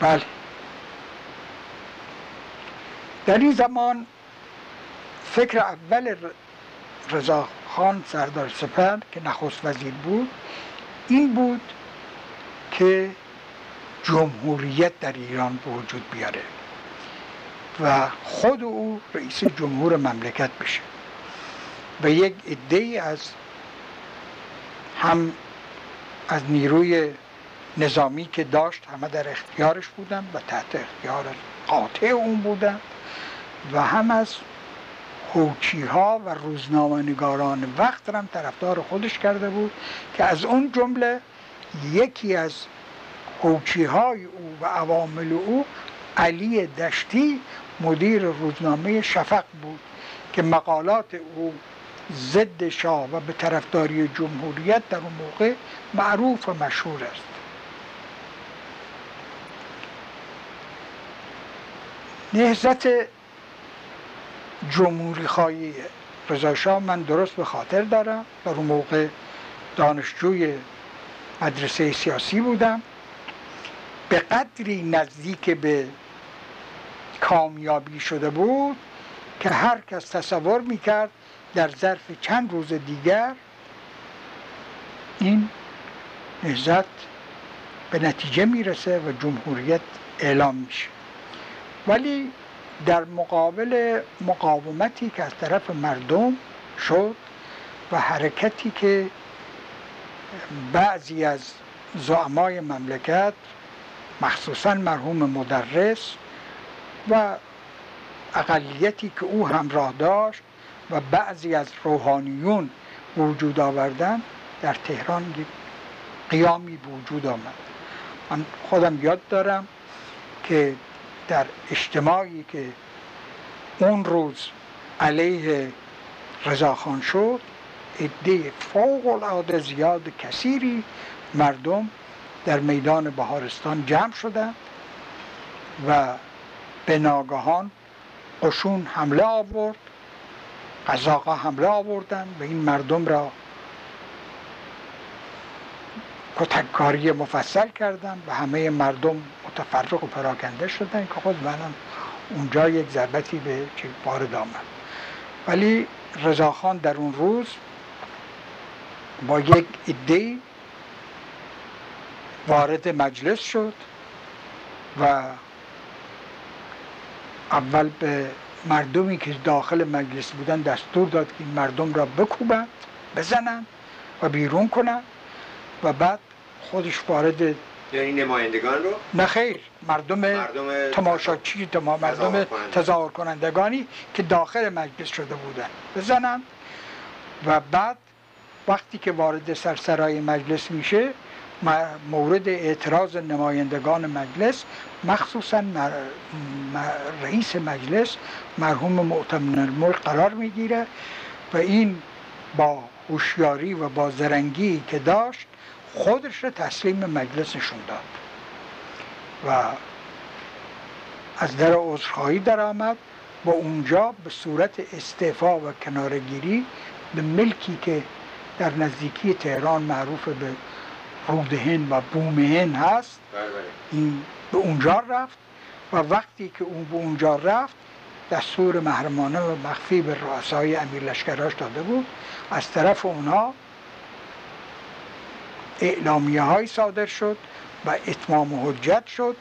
بله در این زمان فکر اول رضا خان سردار سپر که نخست وزیر بود این بود که جمهوریت در ایران به وجود بیاره و خود او رئیس جمهور مملکت بشه و یک عده از هم از نیروی نظامی که داشت همه در اختیارش بودن و تحت اختیار قاطع اون بودن و هم از حوچی ها و روزنامه نگاران وقت هم طرفدار خودش کرده بود که از اون جمله یکی از حوچی های او و عوامل او علی دشتی مدیر روزنامه شفق بود که مقالات او ضد شاه و به طرفداری جمهوریت در اون موقع معروف و مشهور است. نهزت جمهوری خواهی رضا من درست به خاطر دارم در اون موقع دانشجوی مدرسه سیاسی بودم. به قدری نزدیک به کامیابی شده بود که هر کس تصور می‌کرد در ظرف چند روز دیگر این نهزت به نتیجه می‌رسه و جمهوریت اعلام میشه. ولی در مقابل مقاومتی که از طرف مردم شد و حرکتی که بعضی از زعمای مملکت مخصوصا مرحوم مدرس و اقلیتی که او همراه داشت و بعضی از روحانیون وجود آوردن در تهران قیامی وجود آمد. من خودم یاد دارم که در اجتماعی که اون روز علیه رضاخان شد عده فوق العاده زیاد کثیری مردم در میدان بهارستان جمع شدند و به ناگهان قشون حمله آورد قزاقا حمله آوردن و این مردم را کتککاری مفصل کردن و همه مردم متفرق و پراکنده شدن که خود منم اونجا یک ضربتی به وارد آمد. ولی رضاخان در اون روز با یک ایده وارد مجلس شد و اول به مردمی که داخل مجلس بودن دستور داد که این مردم را بکوبند بزنند و بیرون کنند و بعد خودش وارد یعنی نمایندگان رو؟ نه خیر مردم, مردم تماشاچی تما مردم تظاهر کنندگانی که داخل مجلس شده بودن. بزنن و بعد وقتی که وارد سرسرای مجلس میشه مورد اعتراض نمایندگان مجلس مخصوصا رئیس مجلس مرحوم معتمن الملک قرار می‌گیره. و این با هوشیاری و با زرنگی که داشت خودش رو تسلیم مجلس نشون داد. و از در عذرخواهی در آمد و اونجا به صورت استعفا و کنارگیری به ملکی که در نزدیکی تهران معروف به رودهن و بومهن هست بله، بله. این به اونجا رفت و وقتی که اون به اونجا رفت دستور محرمانه و مخفی به رؤسای امیر لشکراش داده بود. از طرف اونها اعلامیه های صادر شد و اتمام حجت شد.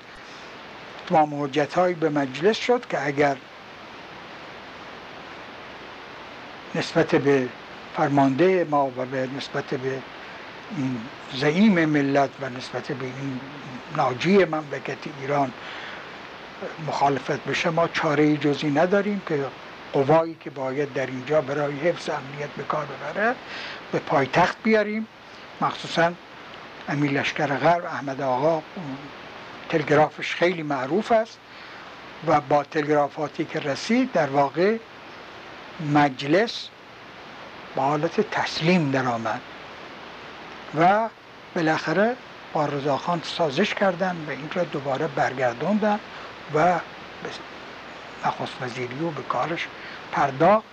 اتمام حجت های به مجلس شد که اگر نسبت به فرمانده ما و به نسبت به این زعیم ملت و نسبت به این ناجی مملکت ایران مخالفت بشه ما چاره جزی نداریم که قوایی که باید در اینجا برای حفظ امنیت به کار ببره به پایتخت بیاریم. مخصوصا امیر لشکر غرب احمد آقا تلگرافش خیلی معروف است و با تلگرافاتی که رسید در واقع مجلس با حالت تسلیم درآمد و بالاخره با رضاخان سازش کردن و این را دوباره برگردوندن و نخست وزیری و به کارش پرداخت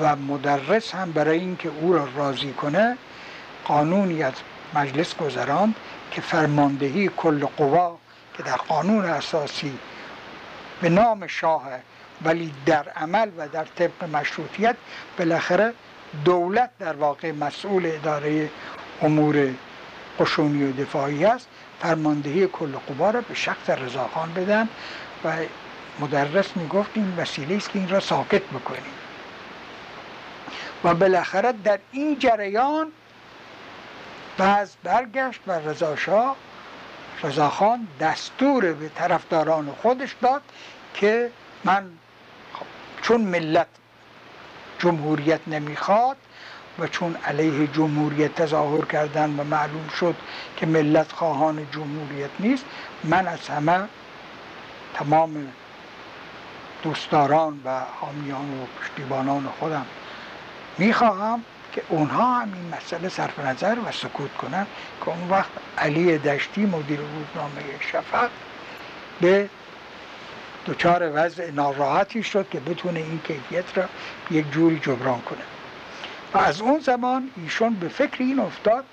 و مدرس هم برای اینکه او را راضی کنه قانونی از مجلس گذراند که فرماندهی کل قوا که در قانون اساسی به نام شاه ولی در عمل و در طبق مشروطیت بالاخره دولت در واقع مسئول اداره امور قشونی و دفاعی است. فرماندهی کل قوا را به شخص رضاخان بدن و مدرس می‌گفت این وسیله است که این را ساکت بکنیم. و بالاخره در این جریان بعض برگشت و رضاشاه رضاخان دستور به طرفداران خودش داد که من چون ملت جمهوریت نمی‌خواد و چون علیه جمهوریت تظاهر کردن و معلوم شد که ملت خواهان جمهوریت نیست من از همه تمام دوستداران و حامیان و پشتیبانان خودم می‌خواهم که اونها هم این مسئله صرف نظر و سکوت کنن که اون وقت علی دشتی مدیر روزنامه شفق به دچار وضع ناراحتی شد که بتونه این کیفیت را یک جوری جبران کنه. و از اون زمان ایشون به فکر این افتاد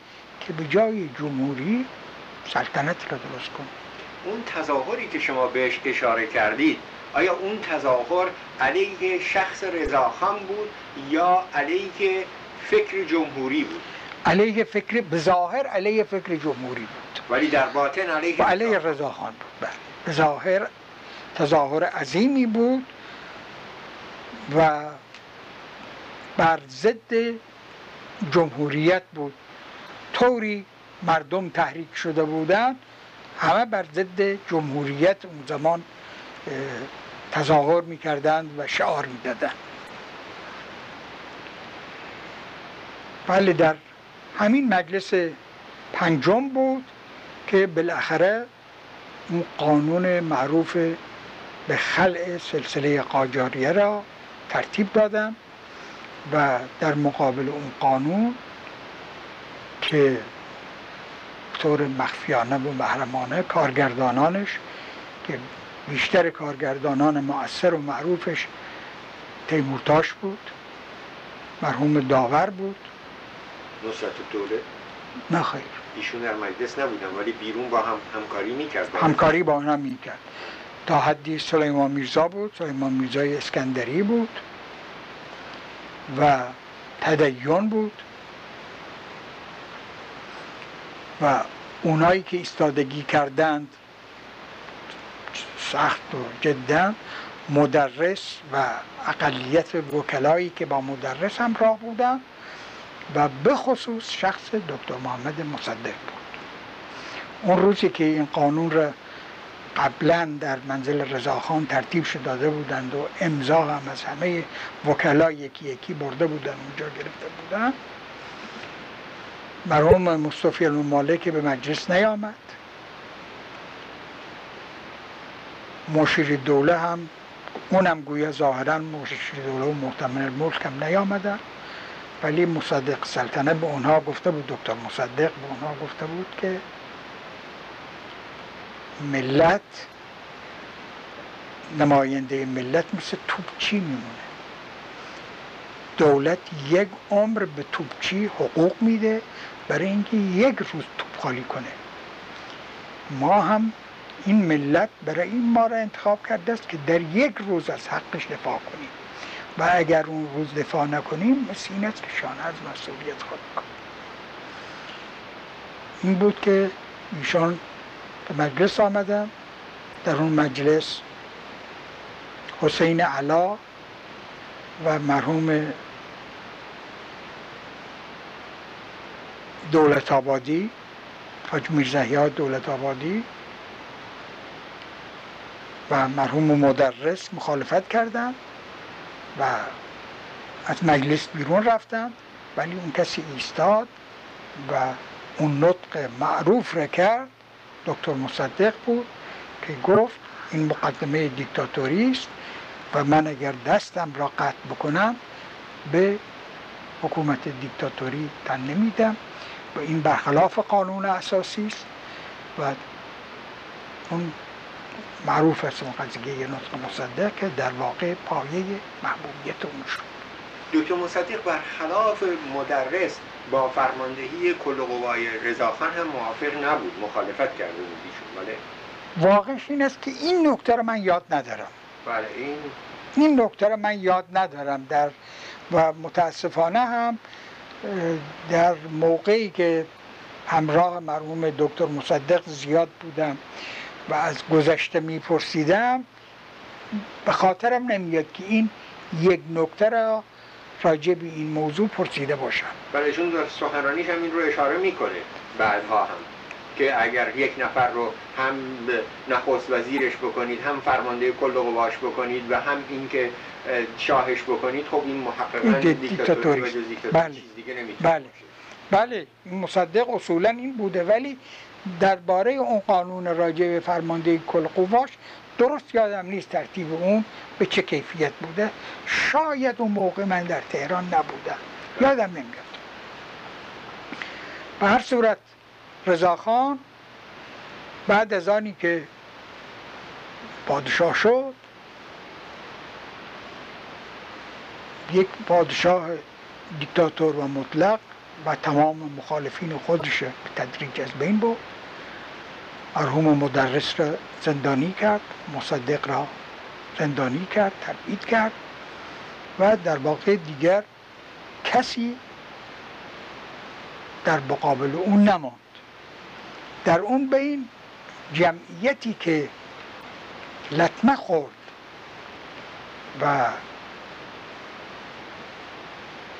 که به جای جمهوری سلطنت را درست کنه. اون تظاهری که شما بهش اشاره کردید آیا اون تظاهر علیه شخص رضاخان بود یا علیه فکر جمهوری بود. علیه فکر بظاهر علیه فکر جمهوری بود. ولی در باطن علیه علیه رضاخان بود. بله. بظاهر تظاهر عظیمی بود و بر ضد جمهوریت بود. طوری مردم تحریک شده بودند همه بر ضد جمهوریت اون زمان تظاهر می‌کردند و شعار می‌دادند. بله در همین مجلس پنجم بود که بالاخره اون قانون معروف به خلع سلسله قاجاریه را ترتیب دادم و در مقابل اون قانون که طور مخفیانه و محرمانه کارگردانانش که بیشتر کارگردانان مؤثر و معروفش تیمورتاش بود مرحوم داور بود. نصرت دوله نه خیر. ایشون در مجلس نبودن ولی بیرون با هم همکاری می‌کرد. همکاری با هم می‌کرد. تا حدی سلیمان میرزا بود سلیمان میرزای اسکندری بود و تدیون بود و اونایی که ایستادگی کردند سخت و جدا مدرس و اقلیت وکلایی که با مدرس هم راه بودن و به خصوص شخص دکتر محمد مصدق بود. اون روزی که این قانون را قبلا در منزل رضاخان ترتیب شده داده بودند و امضا هم از همه وکلا یکی یکی برده بودن اونجا گرفته بودن مرحوم مصطفی المالک به مجلس نیامد مشیر دوله هم اونم گویا ظاهرا مشیر دوله و محتمل الملک هم نیامدن ولی مصدق سلطنه به اونها گفته بود دکتر مصدق به اونها گفته بود که ملت نماینده ملت مثل توپچی میمونه. دولت یک عمر به توپچی حقوق میده برای اینکه یک روز توپ خالی کنه. ما هم این ملت برای این ما را انتخاب کرده است که در یک روز از حقش دفاع کنیم. و اگر اون روز دفاع نکنیم مثل است که شانه از مسئولیت خود کنیم این بود که ایشان به مجلس آمدم در اون مجلس حسین علا و مرحوم دولت آبادی حاج میرزهیا دولت آبادی و مرحوم مدرس مخالفت کردن. و از مجلس بیرون رفتن ولی اون کسی ایستاد و اون نطق معروف را کرد دکتر مصدق بود که گفت این مقدمه دیکتاتوری است و من اگر دستم را قطع بکنم به حکومت دیکتاتوری تن نمیدم و این برخلاف قانون اساسی است و اون معروف است اون قضیه نطق مصدق که در واقع پایه محبوبیت اون شد. دکتر مصدق برخلاف مدرس با فرماندهی کل قوای رضاخان هم موافق نبود مخالفت کرده بود ایشون بله؟ واقعش این است که این نکته رو من یاد ندارم. بله این؟ این نکته رو من یاد ندارم. در و متاسفانه هم در موقعی که همراه مرحوم دکتر مصدق زیاد بودم و از گذشته میپرسیدم به خاطرم نمیاد که این یک نکته را راجع به این موضوع پرسیده باشم. چون در سخنرانیش هم این رو اشاره می‌کنه بعدها هم که اگر یک نفر رو هم نخست وزیرش بکنید هم فرمانده کل قواش بکنید و هم اینکه شاهش بکنید خب این محققا دیکتاتوری و بله. چیز دیگه نمی‌تونه بله. بله. این مصدق اصولا این بوده ولی درباره اون قانون راجع به فرمانده کل قواش درست یادم نیست ترتیب اون به چه کیفیت بوده. شاید اون موقع من در تهران نبودم. یادم نمیاد. به هر صورت رضاخان بعد از آنی که پادشاه شد یک پادشاه دیکتاتور و مطلق و تمام مخالفین خودش به تدریج از بین بود مرحوم مدرس را زندانی کرد مصدق را زندانی کرد تبعید کرد و در واقع دیگر کسی در مقابل اون نماند. در اون بین جمعیتی که لطمه خورد و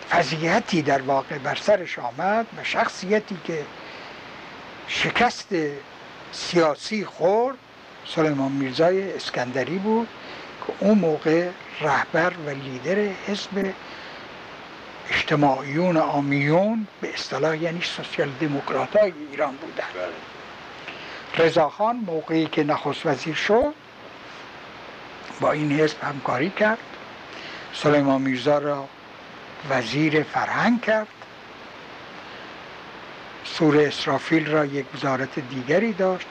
فضیحتی در واقع بر سرش آمد و شخصیتی که شکست سیاسی خورد سلیمان میرزای اسکندری بود که اون موقع رهبر و لیدر حزب اجتماعیون آمیون به اصطلاح یعنی سوسیال دموکرات های ایران بودن بله. رضاخان موقعی که نخست وزیر شد با این حزب همکاری کرد سلیمان میرزا را وزیر فرهنگ کرد. سور اسرافیل را یک وزارت دیگری داشت.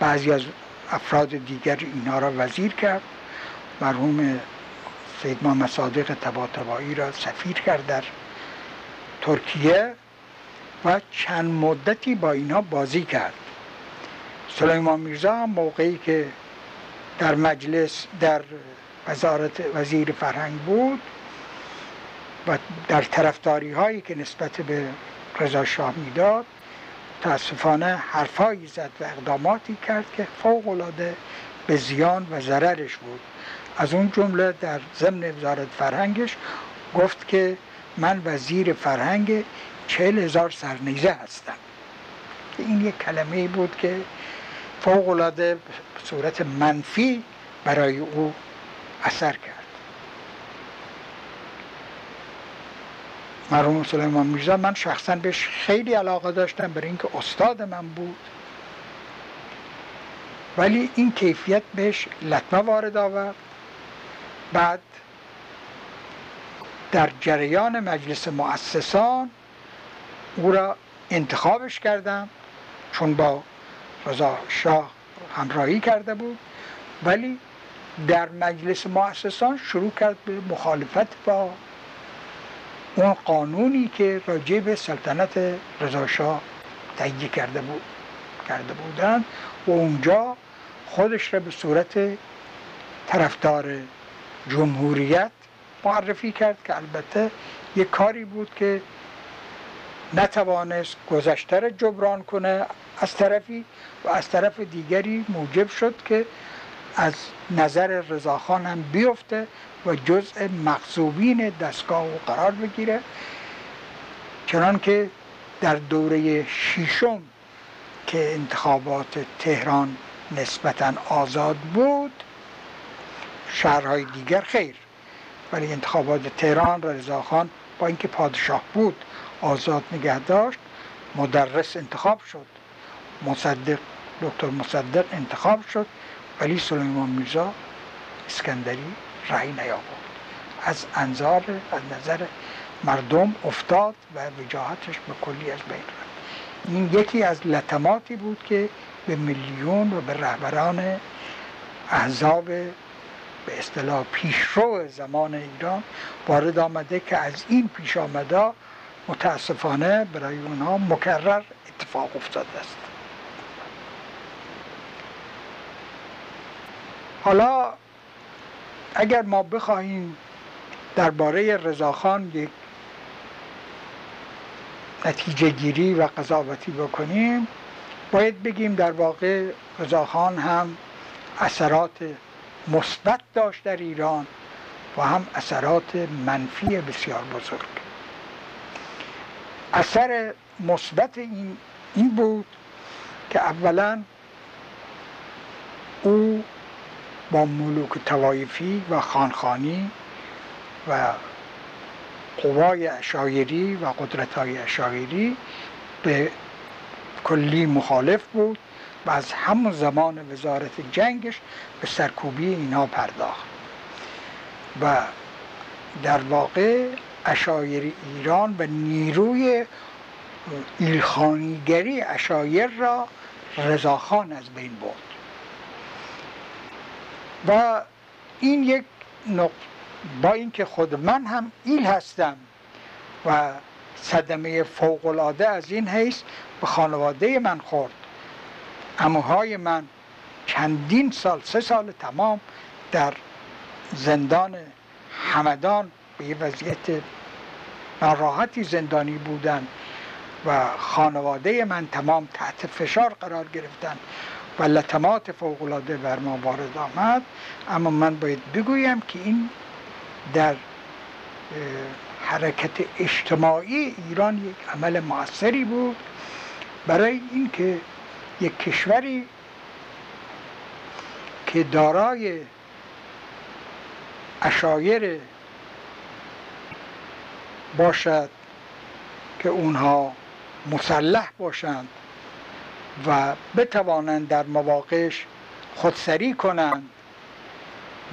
بعضی از افراد دیگر اینها را وزیر کرد. مرحوم سید محمد صادق تباتبایی را سفیر کرد در ترکیه و چند مدتی با اینها بازی کرد. سلیمان میرزا هم موقعی که در مجلس در وزارت وزیر فرهنگ بود و در طرفداری هایی که نسبت به رضا شاه می‌داد تاسفانه حرفایی زد و اقداماتی کرد که فوق العاده به زیان و ضررش بود. از اون جمله در ضمن وزارت فرهنگش گفت که من وزیر فرهنگ چهل هزار سرنیزه هستم. این یک کلمه بود که فوق العاده صورت منفی برای او اثر کرد. مرحوم سلیمان میرزا من شخصا بهش خیلی علاقه داشتم برای اینکه استاد من بود. ولی این کیفیت بهش لطمه وارد آورد. بعد در جریان مجلس مؤسسان او را انتخابش کردم چون با رضا شاه همراهی کرده بود. ولی در مجلس مؤسسان شروع کرد به مخالفت با اون قانونی که راجع به سلطنت رضاشاه تهیه کرده بود کرده بودند و اونجا خودش را به صورت طرفدار جمهوریت معرفی کرد که البته یک کاری بود که نتوانست گذشته جبران کنه از طرفی و از طرف دیگری موجب شد که از نظر رضاخان هم بیفته و جزء مغصوبین دستگاه و قرار بگیره. چنان که در دوره شیشم که انتخابات تهران نسبتا آزاد بود شهرهای دیگر خیر ولی انتخابات تهران را رضاخان با اینکه پادشاه بود آزاد نگه داشت مدرس انتخاب شد مصدق دکتر مصدق انتخاب شد ولی سلیمان میرزا اسکندری رأی نیاورد. از انظار از نظر مردم افتاد و وجاهتش به کلی از بین رفت. این یکی از لطماتی بود که به میلیون و به رهبران احزاب به اصطلاح پیشرو زمان ایران وارد آمده که از این پیش آمده متاسفانه برای اونها مکرر اتفاق افتاده است. حالا اگر ما بخواهیم درباره رضاخان یک نتیجه گیری و قضاوتی بکنیم باید بگیم در واقع رضاخان هم اثرات مثبت داشت در ایران و هم اثرات منفی بسیار بزرگ. اثر مثبت این این بود که اولا او با ملوک توایفی و خانخانی و قوای اشایری و قدرت های اشایری به کلی مخالف بود و از همون زمان وزارت جنگش به سرکوبی اینا پرداخت. و در واقع اشایر ایران و نیروی ایلخانیگری اشایر را رضاخان از بین برد. و این یک نقطه با اینکه خود من هم ایل هستم و صدمه فوقلاده از این حیث به خانواده من خورد. اموهای من چندین سال سه سال تمام در زندان همدان به یه وضعیت ناراحتی زندانی بودن و خانواده من تمام تحت فشار قرار گرفتن. و لطمات فوقلاده بر ما وارد آمد. اما من باید بگویم که این در حرکت اجتماعی ایران یک عمل موثری بود. برای اینکه یک کشوری که دارای اشایر باشد که اونها مسلح باشند. و بتوانند در مواقعش خودسری کنند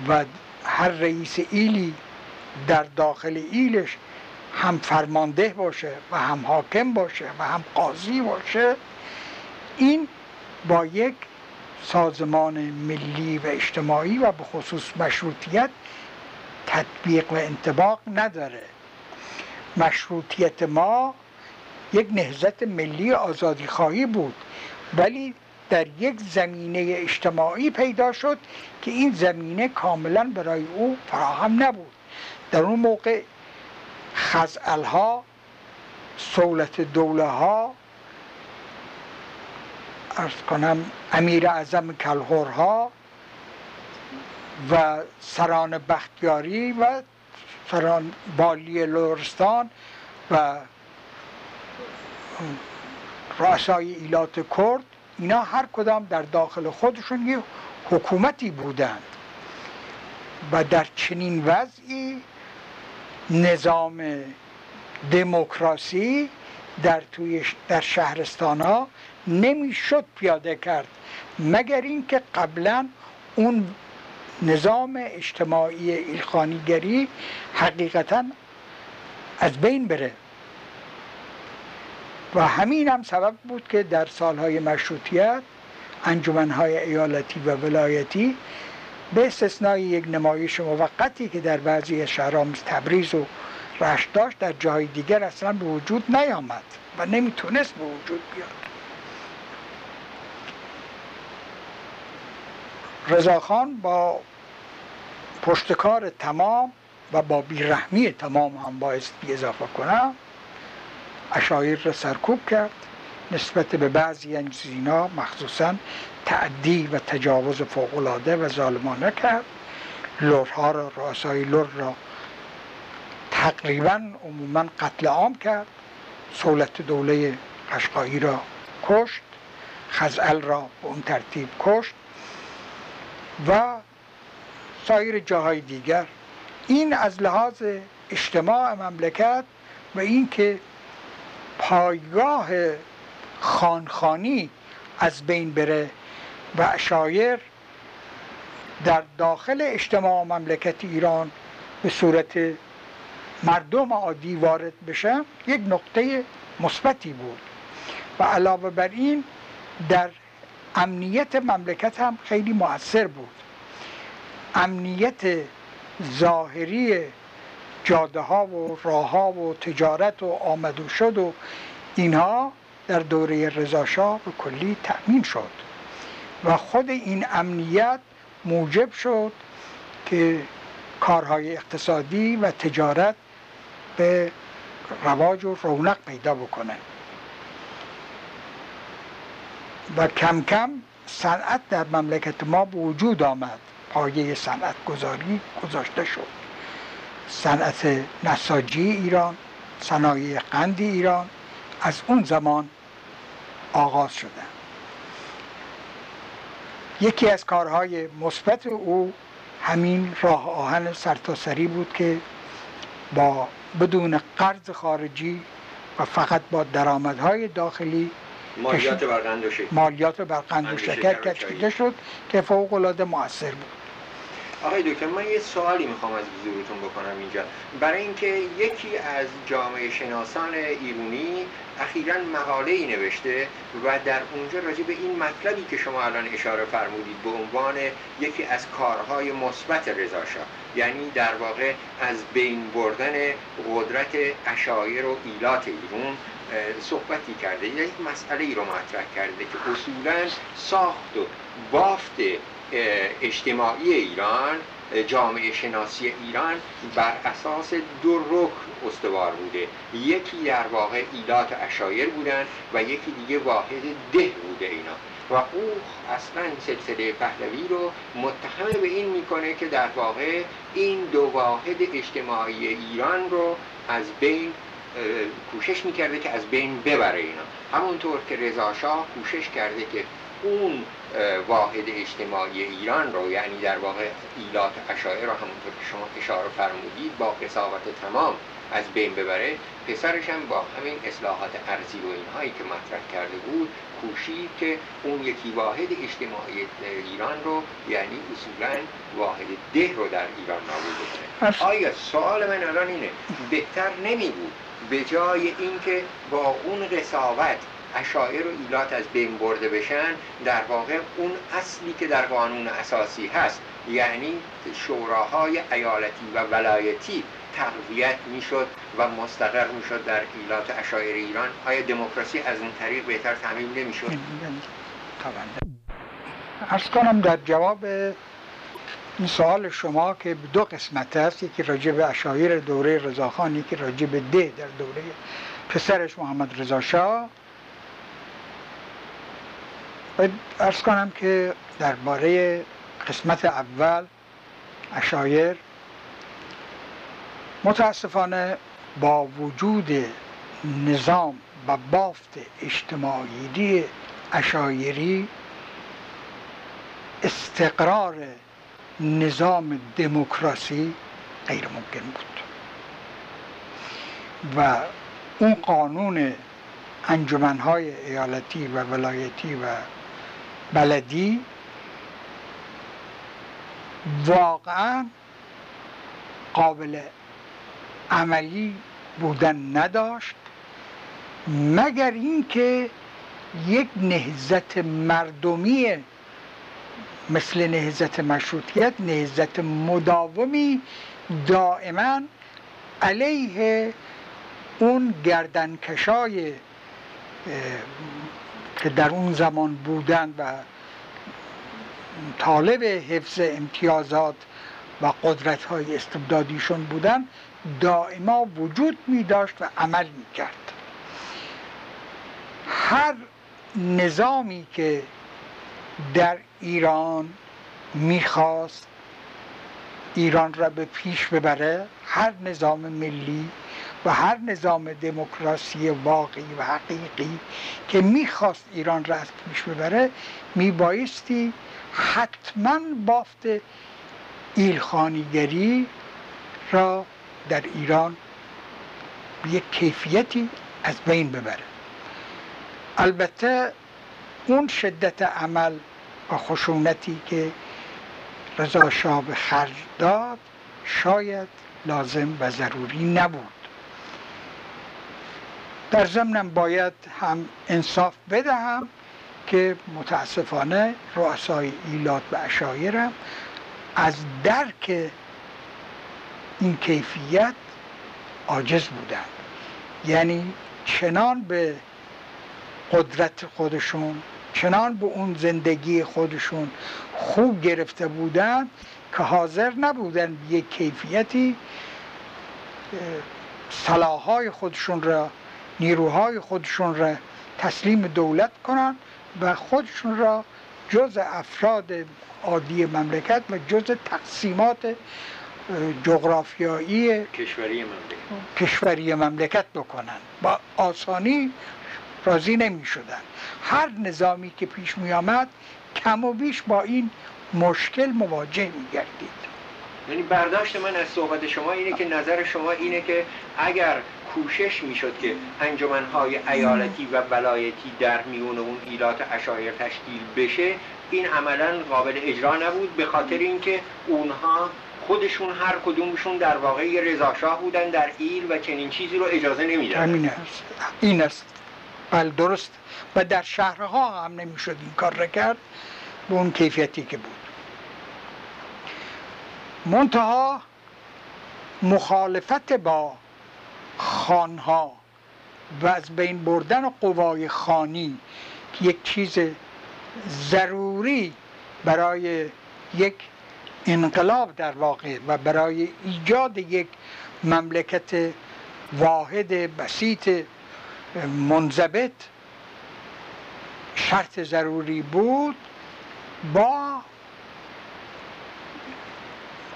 و هر رئیس ایلی در داخل ایلش هم فرمانده باشه و هم حاکم باشه و هم قاضی باشه این با یک سازمان ملی و اجتماعی و به خصوص مشروطیت تطبیق و انتباق نداره. مشروطیت ما یک نهزت ملی آزادی خواهی بود. ولی در یک زمینه اجتماعی پیدا شد که این زمینه کاملا برای او فراهم نبود. در اون موقع خزعل ها سولت دوله ها ارز کنم امیر اعظم ها و سران بختیاری و سران بالی لورستان و رؤسای ایلات کرد اینا هر کدام در داخل خودشون یه حکومتی بودند و در چنین وضعی نظام دموکراسی در توی در شهرستان ها نمی‌شد پیاده کرد. مگر اینکه قبلا اون نظام اجتماعی ایلخانیگری حقیقتا از بین بره. و همین هم سبب بود که در سالهای مشروطیت انجمنهای ایالتی و ولایتی به استثنای یک نمایش موقتی که در بعضی شهرها تبریز و رشت داشت در جای دیگر اصلا به وجود نیامد و نمی‌تونست به وجود بیاد. رضاخان با پشتکار تمام و با بیرحمی تمام هم باعث اضافه کنم. اشایر را سرکوب کرد. نسبت به بعضی از اینا مخصوصا تعدی و تجاوز فوقالعاده و ظالمانه کرد. لورها را رؤسای لور را تقریبا عموما قتل عام کرد. سولت دوله قشقایی را کشت. خزعل را به اون ترتیب کشت. و سایر جاهای دیگر. این از لحاظ اجتماع مملکت و اینکه پایگاه خانخانی از بین بره و شایر در داخل اجتماع مملکت ایران به صورت مردم عادی وارد بشه یک نقطه مثبتی بود. و علاوه بر این در امنیت مملکت هم خیلی موثر بود. امنیت ظاهری جاده ها و راه ها و تجارت و آمد و شد و اینها در دوره رضاشاه به کلی تأمین شد و خود این امنیت موجب شد که کارهای اقتصادی و تجارت به رواج و رونق پیدا بکنه و کم کم صنعت در مملکت ما به وجود آمد پایه صنعت گذاری گذاشته شد. صنعت نساجی ایران صنایع قندی ایران از اون زمان آغاز شده. یکی از کارهای مثبت او همین راه آهن سرتاسری بود که با بدون قرض خارجی و فقط با درآمدهای داخلی مالیات بر قند و شکر مالیات بر قند و شکر کشیده شد که فوق العاده موثر بود. آقای دکتر من یه سوالی می‌خوام از حضورتون بکنم اینجا. برای اینکه یکی از جامعه شناسان ایرونی اخیرا مقاله ای نوشته و در اونجا راجع به این مطلبی که شما الان اشاره فرمودید به عنوان یکی از کارهای مثبت رضاشاه یعنی در واقع از بین بردن قدرت اشایر و ایلات ایرون صحبتی کرده یک مسئله ای رو مطرح کرده که اصولا ساخت و بافت اجتماعی ایران جامعه شناسی ایران بر اساس دو رکن استوار بوده. یکی در واقع ایلات اشایر بودن و یکی دیگه واحد ده بوده اینا. و او اصلا سلسله پهلوی رو متهم به این می‌کنه که در واقع این دو واحد اجتماعی ایران رو از بین کوشش می‌کرده که از بین ببره اینا. همونطور که رضا کوشش کرده که اون واحد اجتماعی ایران رو یعنی در واقع ایلات اشاعر رو همونطور که شما اشاره فرمودید با قصاوت تمام از بین ببره پسرش هم با همین اصلاحات ارزی و اینهایی که مطرح کرده بود کوشید که اون یکی واحد اجتماعی ایران رو یعنی اصولا واحد ده رو در ایران نابود کنه آیا سوال من الان اینه؟ بهتر نمی بود به جای اینکه با اون قصاوت اشاعر و ایلات از بین برده بشن در واقع اون اصلی که در قانون اساسی هست. یعنی شوراهای ایالتی و ولایتی تقویت می‌شد و مستقر می‌شد در ایلات اشاعر ایران. آیا دموکراسی از این طریق بهتر تعمیم نمی‌شد؟ ارز کنم در جواب این سوال شما که دو قسمت است یکی راجع به اشایر دوره رضاخان یکی راجع به ده در دوره پسرش محمد رضا شاه. باید ارز کنم که درباره قسمت اول اشایر متاسفانه با وجود نظام و بافت اجتماعی اشایری استقرار نظام دموکراسی غیر ممکن بود و اون قانون انجمنهای ایالتی و ولایتی و بلدی؟ واقعا قابل عملی بودن نداشت مگر اینکه یک نهزت مردمی مثل نهزت مشروطیت نهزت مداومی دائما علیه اون گردنکشای که در اون زمان بودن و طالب حفظ امتیازات و قدرت های استبدادیشون بودن دائما وجود می داشت و عمل می کرد هر نظامی که در ایران می‌خواست ایران را به پیش ببره هر نظام ملی و هر نظام دموکراسی واقعی و حقیقی که می‌خواست ایران را از پیش ببره میبایستی حتما بافت ایلخانیگری را در ایران به یک کیفیتی از بین ببره. البته اون شدت عمل و خشونتی که رضا شاه به خرج داد شاید لازم و ضروری نبود. در ضمنم باید هم انصاف بدهم که متاسفانه رؤسای ایلات و اشایرم از درک این کیفیت عاجز بودن یعنی چنان به قدرت خودشون چنان به اون زندگی خودشون خوب گرفته بودن که حاضر نبودن یک کیفیتی صلاحهای خودشون را نیروهای خودشون را تسلیم دولت کنن و خودشون را جز افراد عادی مملکت و جز تقسیمات جغرافیایی کشوری مملکت. کشوری مملکت بکنن. با آسانی راضی نمی شدن هر نظامی که پیش می آمد کم و بیش با این مشکل مواجه می گردید یعنی برداشت من از صحبت شما اینه که نظر شما اینه که اگر کوشش می‌شد که انجمنهای ایالتی و ولایتی در میون اون ایلات اشایر تشکیل بشه این عملا قابل اجرا نبود به خاطر اینکه اونها خودشون هر کدومشون در واقع رضاشاه بودن در ایل و چنین چیزی رو اجازه نمیدن همین است. این است. بله درست. و در شهرها هم نمی‌شد این کار را کرد به اون کیفیتی که بود. منتها مخالفت با خانها و از بین بردن قوای خانی یک چیز ضروری برای یک انقلاب در واقع و برای ایجاد یک مملکت واحد بسیط منضبط شرط ضروری بود با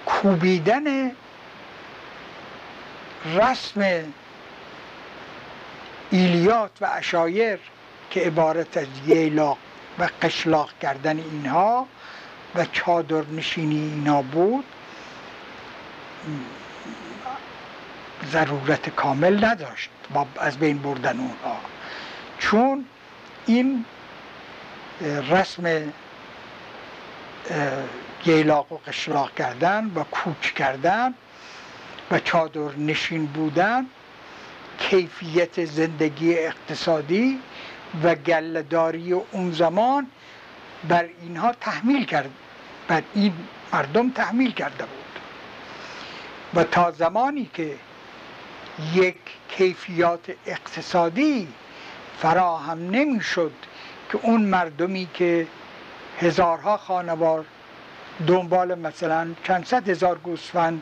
کوبیدن رسم ایلیات و اشایر که عبارت از ییلاق و قشلاق کردن اینها و چادر نشینی اینا بود ضرورت کامل نداشت با از بین بردن اونها. چون این رسم گیلاق و قشلاق کردن و کوچ کردن و چادر نشین بودن کیفیت زندگی اقتصادی و گلداری اون زمان بر اینها تحمیل کرد. بر این مردم تحمیل کرده بود. و تا زمانی که یک کیفیات اقتصادی فراهم نمی‌شد که اون مردمی که هزارها خانوار دنبال مثلا چند صد هزار گوسفند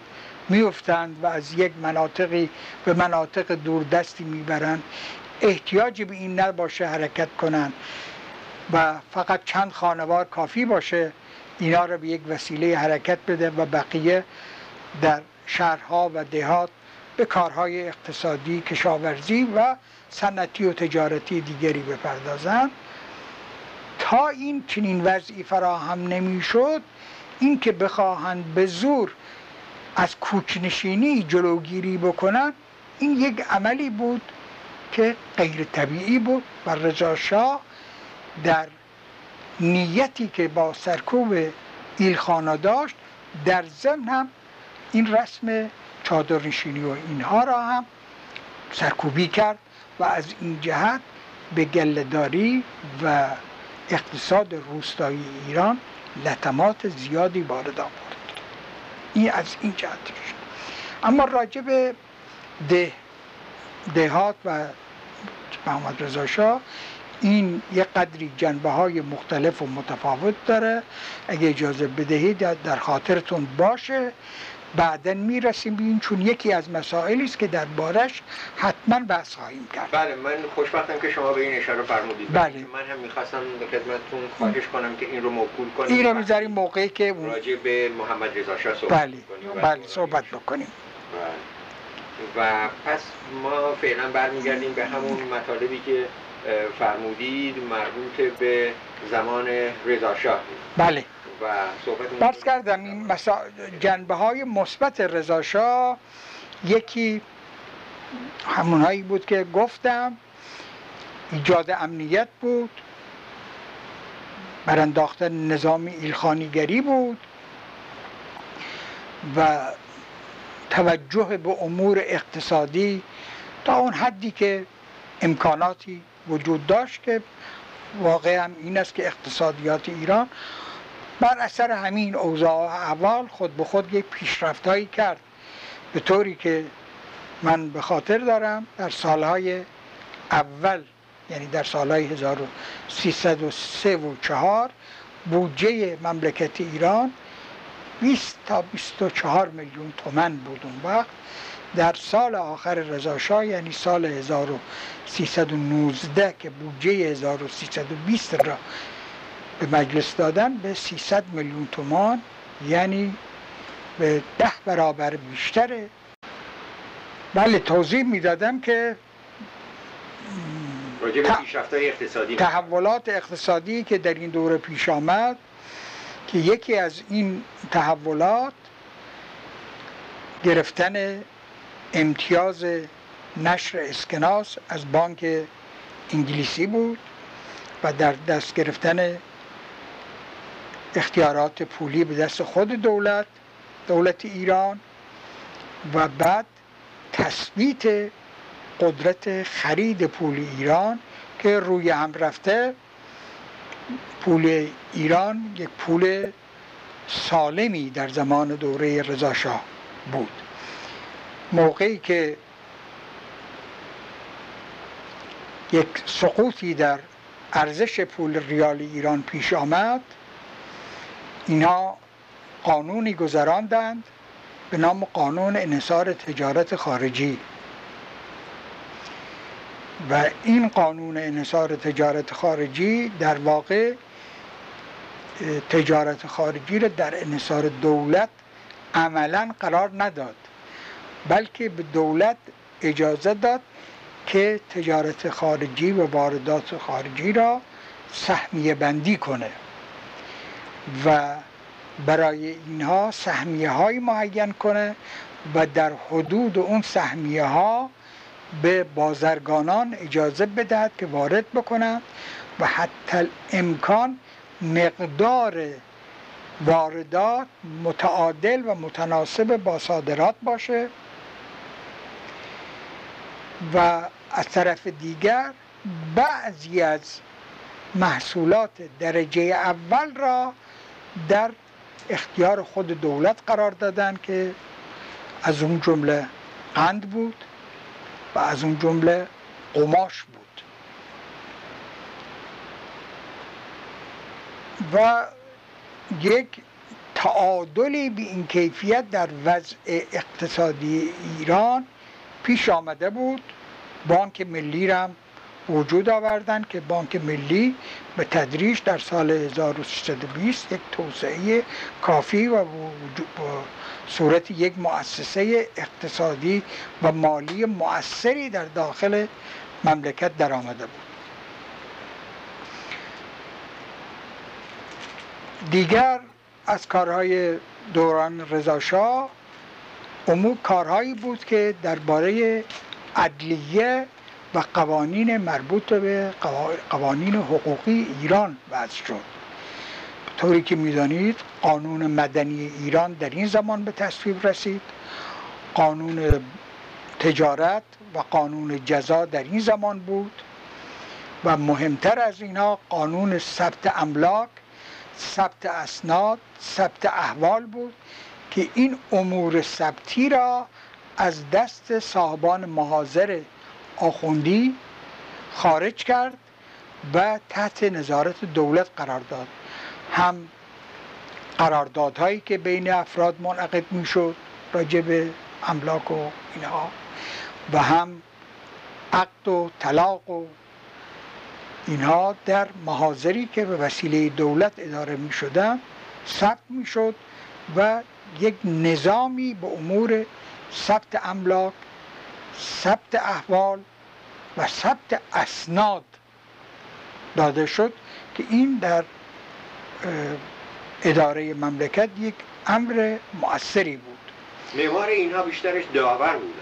میفتند و از یک مناطقی به مناطق دوردستی می‌برند. احتیاجی به این نباشه حرکت کنند و فقط چند خانوار کافی باشه اینا رو به یک وسیله حرکت بده و بقیه در شهرها و دهات به کارهای اقتصادی کشاورزی و صنعتی و تجارتی دیگری بپردازند. تا این چنین وضعی فراهم نمی‌شد اینکه بخواهند به زور از کوچنشینی جلوگیری بکنن این یک عملی بود که غیر طبیعی بود و رضا شاه در نیتی که با سرکوب ایلخانا داشت در ضمن هم این رسم چادرنشینی و اینها را هم سرکوبی کرد و از این جهت به گلهداری و اقتصاد روستایی ایران لطمات زیادی وارد آورد. این از این جهت شد. اما راجع به ده دهات و محمد رضا شاه این یک قدری جنبه های مختلف و متفاوت داره. اگه اجازه بدهید در خاطرتون باشه. بعدا می‌رسیم به این چون یکی از مسائلی است که در بارش حتما بحث خواهیم کرد. بله من خوشبختم که شما به این اشاره فرمودید. بله. من هم می‌خواستم به خدمتتون خواهش کنم که این رو موکول کنیم. این رو می‌ذاریم موقعی که راجع به محمد رضا شاه صحبت بله. کنیم. بله صحبت بکنیم. بله. و پس ما فعلا برمیگردیم به همون مطالبی که فرمودید مربوط به زمان رضا شاه. بله. و صحبت برس کردم. این مسا... جنبه های مثبت رضا یکی همونهایی بود که گفتم. ایجاد امنیت بود. برانداختن نظام ایلخانیگری بود. و توجه به امور اقتصادی تا اون حدی که امکاناتی وجود داشت که واقعا این است که اقتصادیات ایران بر اثر همین اوضاع و احوال خود به خود یک پیشرفتهایی کرد. به طوری که من به خاطر دارم در سالهای اول یعنی در سالهای 1303 و 4 بودجه مملکت ایران 20 تا 24 میلیون تومن بود اون وقت. در سال آخر رضاشاه یعنی سال 1319 که بودجه 1320 را به مجلس دادن به 300 میلیون تومان یعنی به ده برابر بیشتره. بله توضیح می‌دادم که اقتصادی تحولات اقتصادی که در این دوره پیش آمد که یکی از این تحولات گرفتن امتیاز نشر اسکناس از بانک انگلیسی بود و در دست گرفتن اختیارات پولی به دست خود دولت دولت ایران و بعد تثبیت قدرت خرید پول ایران که روی هم رفته. پول ایران یک پول سالمی در زمان دوره رضاشاه بود. موقعی که یک سقوطی در ارزش پول ریال ایران پیش آمد اینها قانونی گذراندند به نام قانون انصار تجارت خارجی. و این قانون انصار تجارت خارجی در واقع تجارت خارجی را در انصار دولت عملا قرار نداد بلکه به دولت اجازه داد که تجارت خارجی و واردات خارجی را سهمیه بندی کنه. و برای اینها سهمیه های معین کنه و در حدود اون سهمیه ها به بازرگانان اجازه بدهد که وارد بکنند و حتی امکان مقدار واردات متعادل و متناسب با صادرات باشه و از طرف دیگر بعضی از محصولات درجه اول را در اختیار خود دولت قرار دادن که از اون جمله قند بود و از اون جمله قماش بود. و یک تعادلی به این کیفیت در وضع اقتصادی ایران پیش آمده بود. بانک ملی را وجود آوردن که بانک ملی به تدریج در سال 1320 یک توسعه کافی و صورت یک مؤسسه اقتصادی و مالی مؤثری در داخل مملکت در آمده بود. دیگر از کارهای دوران رضاشاه عموم کارهایی بود که درباره عدلیه و قوانین مربوط به قوانین حقوقی ایران وضع شد. طوری که می‌دانید قانون مدنی ایران در این زمان به تصویب رسید. قانون تجارت و قانون جزا در این زمان بود. و مهمتر از اینها قانون ثبت املاک ثبت اسناد ثبت احوال بود که این امور ثبتی را از دست صاحبان محاضر آخوندی خارج کرد و تحت نظارت دولت قرار داد. هم قراردادهایی که بین افراد منعقد می‌شد راجع به املاک و اینها و هم عقد و طلاق و اینها در محاضری که به وسیله دولت اداره می شدن ثبت می شد و یک نظامی به امور ثبت املاک ثبت احوال و ثبت اسناد داده شد که این در اداره مملکت یک امر مؤثری بود. معمار اینها بیشترش داور بود.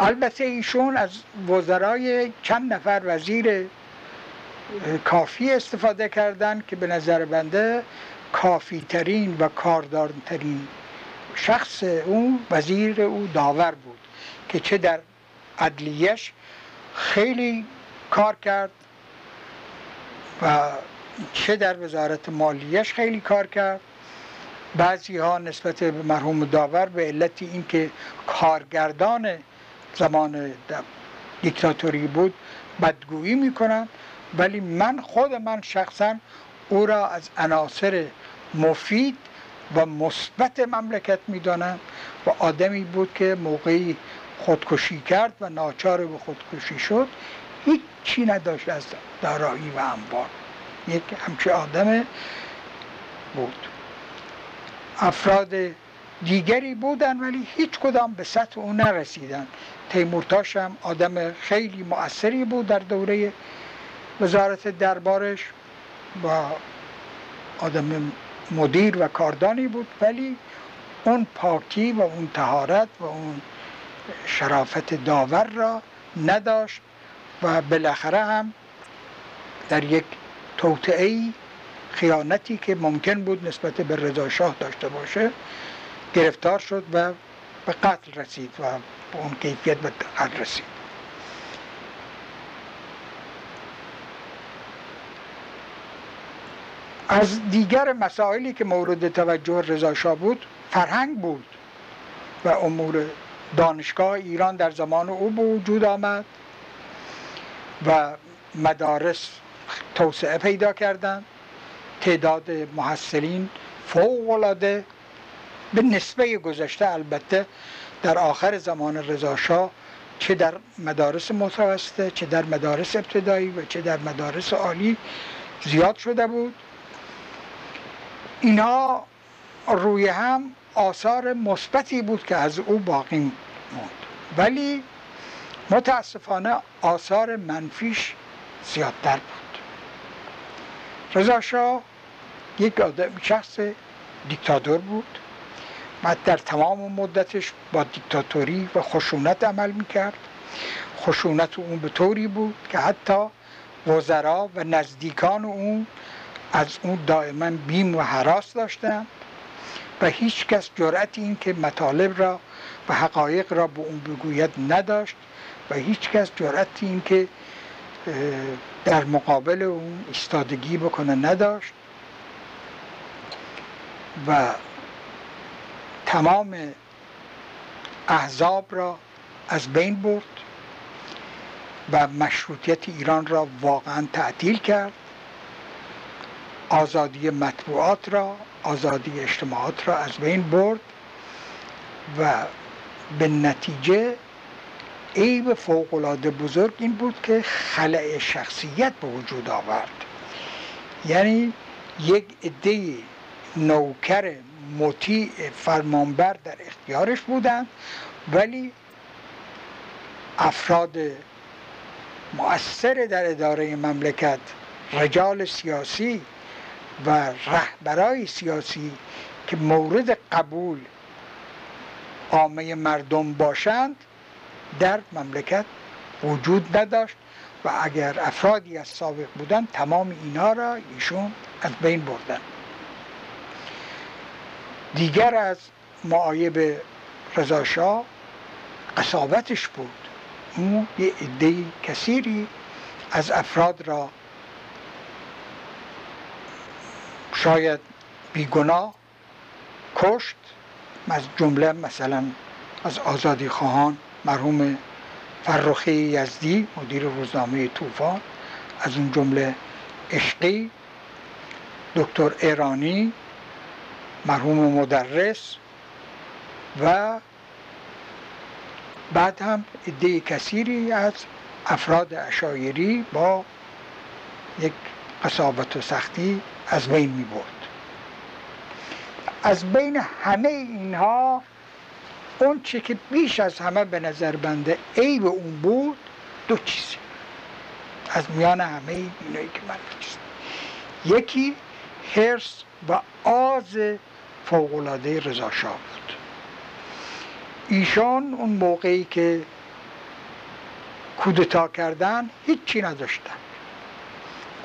البته ایشون از وزرای چند نفر وزیر کافی استفاده کردند که به نظر بنده کافی ترین و کاردارترین شخص او وزیر او داور بود. که چه در عدلیش خیلی کار کرد و چه در وزارت مالیش خیلی کار کرد. بعضی ها نسبت به مرحوم داور به علت اینکه کارگردان زمان دیکتاتوری بود بدگویی می‌کنن ولی من خود من شخصا او را از عناصر مفید و مثبت مملکت می‌دانم و آدمی بود که موقعی خودکشی کرد و ناچار به خودکشی شد. هیچی نداشت از دارایی و انبار. یک همچه آدم بود. افراد دیگری بودن ولی هیچ کدام به سطح او نرسیدن. تیمورتاش هم آدم خیلی مؤثری بود در دوره وزارت دربارش و آدم مدیر و کاردانی بود ولی اون پاکی و اون تهارت و اون شرافت داور را نداشت و بالاخره هم در یک توطعه خیانتی که ممکن بود نسبت به رضا شاه داشته باشه گرفتار شد و به قتل رسید و به اون کیفیت به قتل رسید. از دیگر مسائلی که مورد توجه رضا بود فرهنگ بود و امور دانشگاه ایران در زمان او به وجود آمد و مدارس توسعه پیدا کردند. تعداد محصلین فوق العاده به نسبه گذشته البته در آخر زمان رضاشاه چه در مدارس متوسطه چه در مدارس ابتدایی و چه در مدارس عالی زیاد شده بود. اینها روی هم آثار مثبتی بود که از او باقی موند. ولی متاسفانه آثار منفیش زیادتر بود. رضا شاه یک آدم شخص دیکتاتور بود. و در تمام مدتش با دیکتاتوری و خشونت عمل می‌کرد. خشونت اون به طوری بود که حتی وزرا و نزدیکان اون از اون دائما بیم و حراس داشتند و هیچ کس جرأت این که مطالب را و حقایق را به اون بگوید نداشت و هیچ کس جرأت این که در مقابل اون ایستادگی بکنه نداشت. و تمام احزاب را از بین برد و مشروطیت ایران را واقعا تعطیل کرد. آزادی مطبوعات را آزادی اجتماعات را از بین برد و به نتیجه عیب فوقالعاده بزرگ این بود که خلع شخصیت به وجود آورد. یعنی یک عده نوکر مطیع فرمانبر در اختیارش بودند ولی افراد مؤثر در اداره مملکت رجال سیاسی و رهبرای سیاسی که مورد قبول عامه مردم باشند در مملکت وجود نداشت و اگر افرادی از سابق بودند تمام اینها را ایشون از بین بردن. دیگر از معایب رضاشاه قصاوتش بود. او یه عده کثیری از افراد را شاید بیگناه کشت از جمله مثلا از آزادی خواهان مرحوم فرخی یزدی مدیر روزنامه طوفان از اون جمله عشقی دکتر ایرانی مرحوم مدرس و بعد هم عده کثیری از افراد اشایری با یک قصابت و سختی از بین می برد. از بین همه اینها اون چی که بیش از همه به نظر بنده عیب اون بود دو چیزه از میان همه اینایی که من یکی هرس و آز فوقلاده رضا شاه بود. ایشان اون موقعی که کودتا کردن هیچی نداشتن.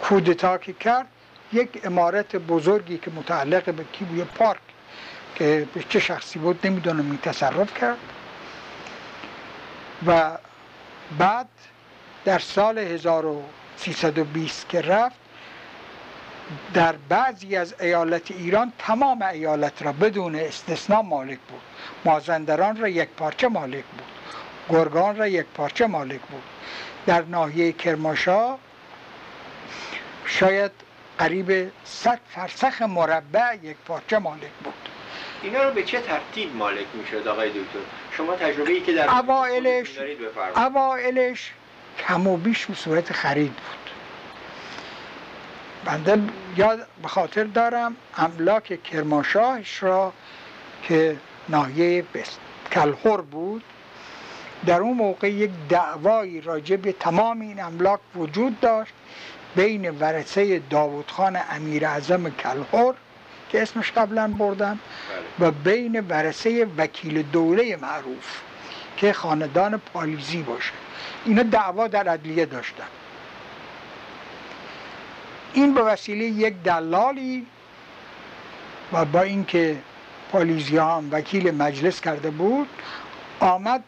کودتا که کرد یک امارت بزرگی که متعلق به کی بود پارک که به چه شخصی بود نمی‌دونم این تصرف کرد. و بعد در سال 1320 که رفت در بعضی از ایالت ایران تمام ایالت را بدون استثنا مالک بود. مازندران را یک پارچه مالک بود. گرگان را یک پارچه مالک بود. در ناحیه کرماشا شاید قریب 100 فرسخ مربع یک پارچه مالک بود. اینا رو به چه ترتیب مالک می‌شد آقای دکتر؟ شما تجربه ای که در اوائلش اوائلش کم و بیش به صورت خرید بود. بنده یاد به خاطر دارم املاک کرماشاهش را که ناحیه کلخور بود در اون موقع یک دعوایی راجع به تمام این املاک وجود داشت بین ورثه داوود خان امیر اعظم کلخور که اسمش قبلا بردم بله. و بین ورثه وکیل دوله معروف که خاندان پالیزی باشه. اینا دعوا در عدلیه داشتن. این به وسیله یک دلالی و با اینکه پالیزیا هم وکیل مجلس کرده بود آمد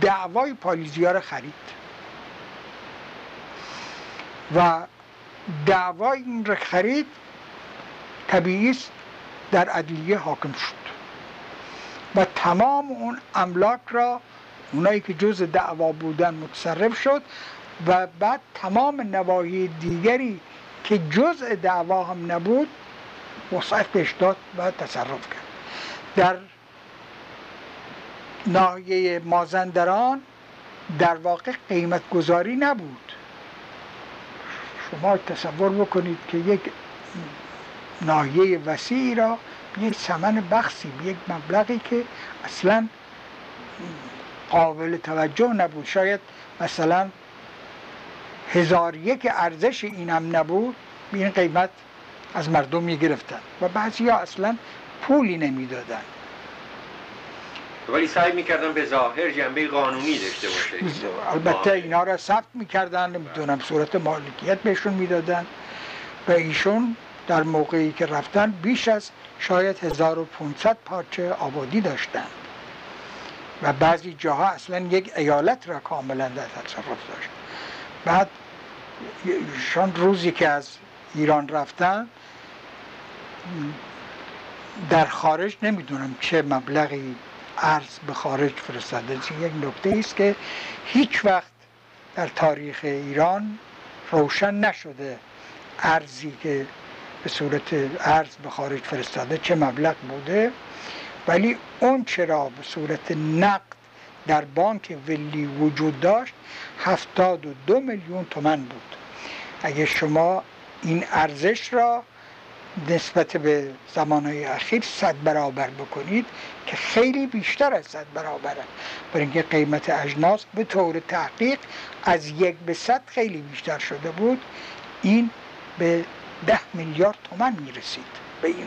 دعوای پالیزیا را خرید. و دعوای این را خرید طبیعی در عدلیه حاکم شد. و تمام اون املاک را اونایی که جز دعوا بودن متصرف شد و بعد تمام نواحی دیگری که جزء دعوا هم نبود وسعت بهش داد و تصرف کرد. در ناحیه مازندران در واقع قیمت گذاری نبود. شما تصور بکنید که یک ناحیه وسیعی را یک ثمن بخشی یک مبلغی که اصلا قابل توجه نبود. شاید مثلا هزار یک ارزش اینم نبود این قیمت از مردم می‌گرفتن و بعضی ها اصلا پولی نمی‌دادن. ولی سعی می‌کردن به ظاهر جنبه قانونی داشته باشه. البته اینا را ثبت می‌کردن نمی‌دونم صورت مالکیت بهشون می‌دادن. و ایشون در موقعی که رفتن بیش از شاید 1500 پارچه آبادی داشتن. و بعضی جاها اصلا یک ایالت را کاملا در تصرف داشت. بعد شان روزی که از ایران رفتن در خارج نمی‌دونم چه مبلغی ارز به خارج فرستاده. یک نکته است که هیچ وقت در تاریخ ایران روشن نشده ارزی که به صورت ارز به خارج فرستاده چه مبلغ بوده. ولی اون چرا به صورت نقد در بانک ولی وجود داشت هفتاد و دو میلیون تومن بود. اگه شما این ارزش را نسبت به زمانهای اخیر صد برابر بکنید که خیلی بیشتر از صد برابره. برای اینکه قیمت اجناس به طور تحقیق از یک به صد خیلی بیشتر شده بود. این به ده میلیارد تومن می‌رسید به این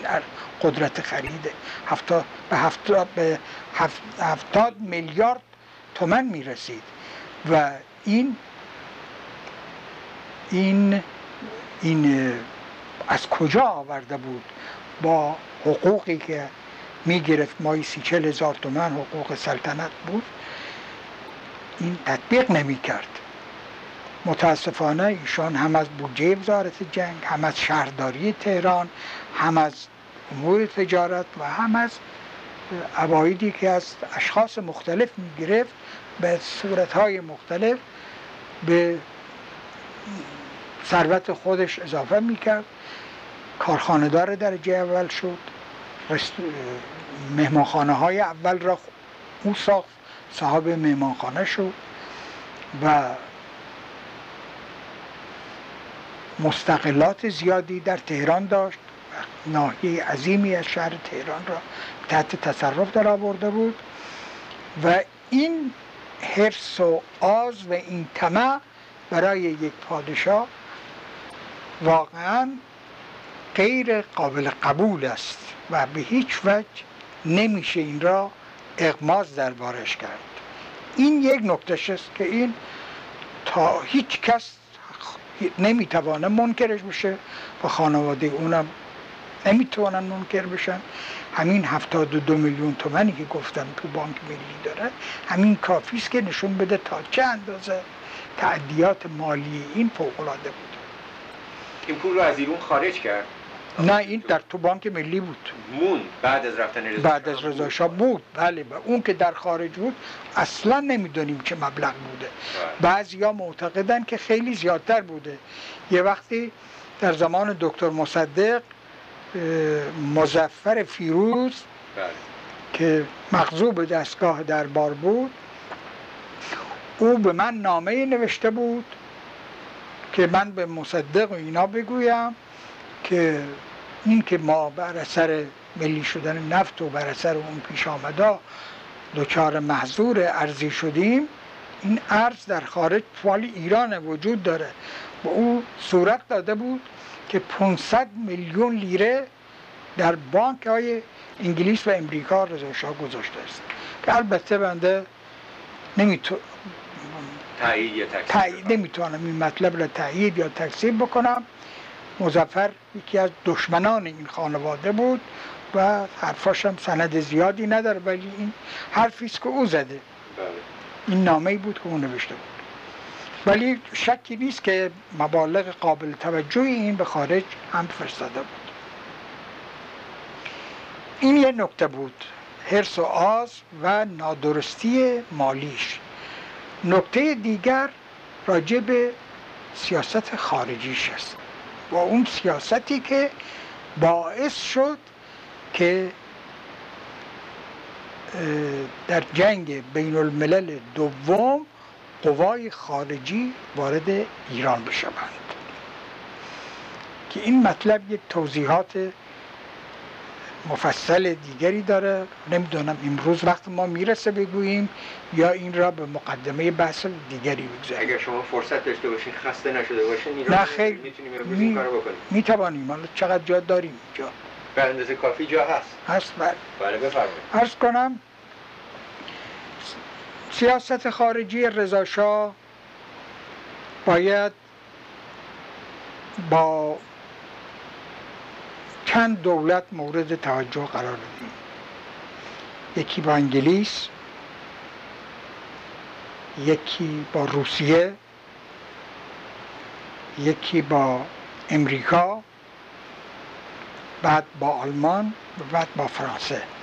قدرت خرید هفتاد به هفتاد, به هفتاد میلیارد تومن می‌رسید. و این این این از کجا آورده بود؟ با حقوقی که می‌گرفت مایی سی چل هزار تومن حقوق سلطنت بود. این تطبیق نمی کرد متاسفانه ایشان هم از بودجه وزارت جنگ هم از شهرداری تهران هم از امور تجارت و هم از عوایدی که از اشخاص مختلف می‌گرفت به صورتهای مختلف به ثروت خودش اضافه می‌کرد. کارخانهدار درجه اول شد. مهمانخانه های اول را او ساخت. صاحب مهمانخانه شد. و مستقلات زیادی در تهران داشت. ناحیه عظیمی از شهر تهران را تحت تصرف در آورده بود. و این حرس و آز و این طمع برای یک پادشاه واقعا غیر قابل قبول است و به هیچ وجه نمیشه این را اغماز دربارش کرد. این یک نکتش است که این تا هیچ کس نمی‌توانه منکرش بشه و خانواده اونم نمی‌توانن منکر بشن. همین هفتاد و دو میلیون تومنی که گفتم تو بانک ملی داره همین کافی است که نشون بده تا چه اندازه تعدیات مالی این فوق العاده بود. این پول رو از ایران خارج کرد؟ نه این در تو بانک ملی بود. مون بعد از رفتن رضا بعد از رضا شاه بود. بله و اون که در خارج بود اصلا نمی‌دونیم چه مبلغ بوده. بله. بعضیا معتقدن که خیلی زیادتر بوده. یه وقتی در زمان دکتر مصدق اه، مظفر فیروز بله. که مغضوب دستگاه دربار بود او به من نامه نوشته بود که من به مصدق و اینا بگویم که این که ما بر اثر ملی شدن نفت و بر اثر اون پیش آمدا دچار محضور ارزی شدیم این ارز در خارج فال ایران وجود داره. و او صورت داده بود که 500 میلیون لیره در بانک های انگلیس و امریکا رضا گذاشته است. که البته بنده نمیتو... تایید یا تکذیب تایید نمی‌تونم این مطلب را تایید یا تکذیب بکنم. مزفر یکی از دشمنان این خانواده بود و حرفاش هم سند زیادی نداره ولی این حرفی است که او زده. بله. این نامه بود که او نوشته بود. ولی شکی نیست که مبالغ قابل توجهی این به خارج هم فرستاده بود. این یه نکته بود حرس و آز و نادرستی مالیش. نکته دیگر راجع به سیاست خارجیش است. و اون سیاستی که باعث شد که در جنگ بین الملل دوم قوای خارجی وارد ایران بشوند. که این مطلب یک توضیحات مفصل دیگری داره. نمی‌دونم امروز وقت ما می‌رسه بگوییم یا این را به مقدمه بحث دیگری بگذاریم. اگر شما فرصت داشته باشین خسته نشده باشین این نه خیر. می‌تونیم می- بکنیم. می‌توانیم. حالا چقدر جا داریم جا به اندازه کافی جا هست. هست بله. بله بفرمایید. ارز کنم سیاست خارجی رضاشاه باید با چند دولت مورد توجه قرار بدیم یکی با انگلیس یکی با روسیه یکی با امریکا بعد با آلمان و بعد با فرانسه.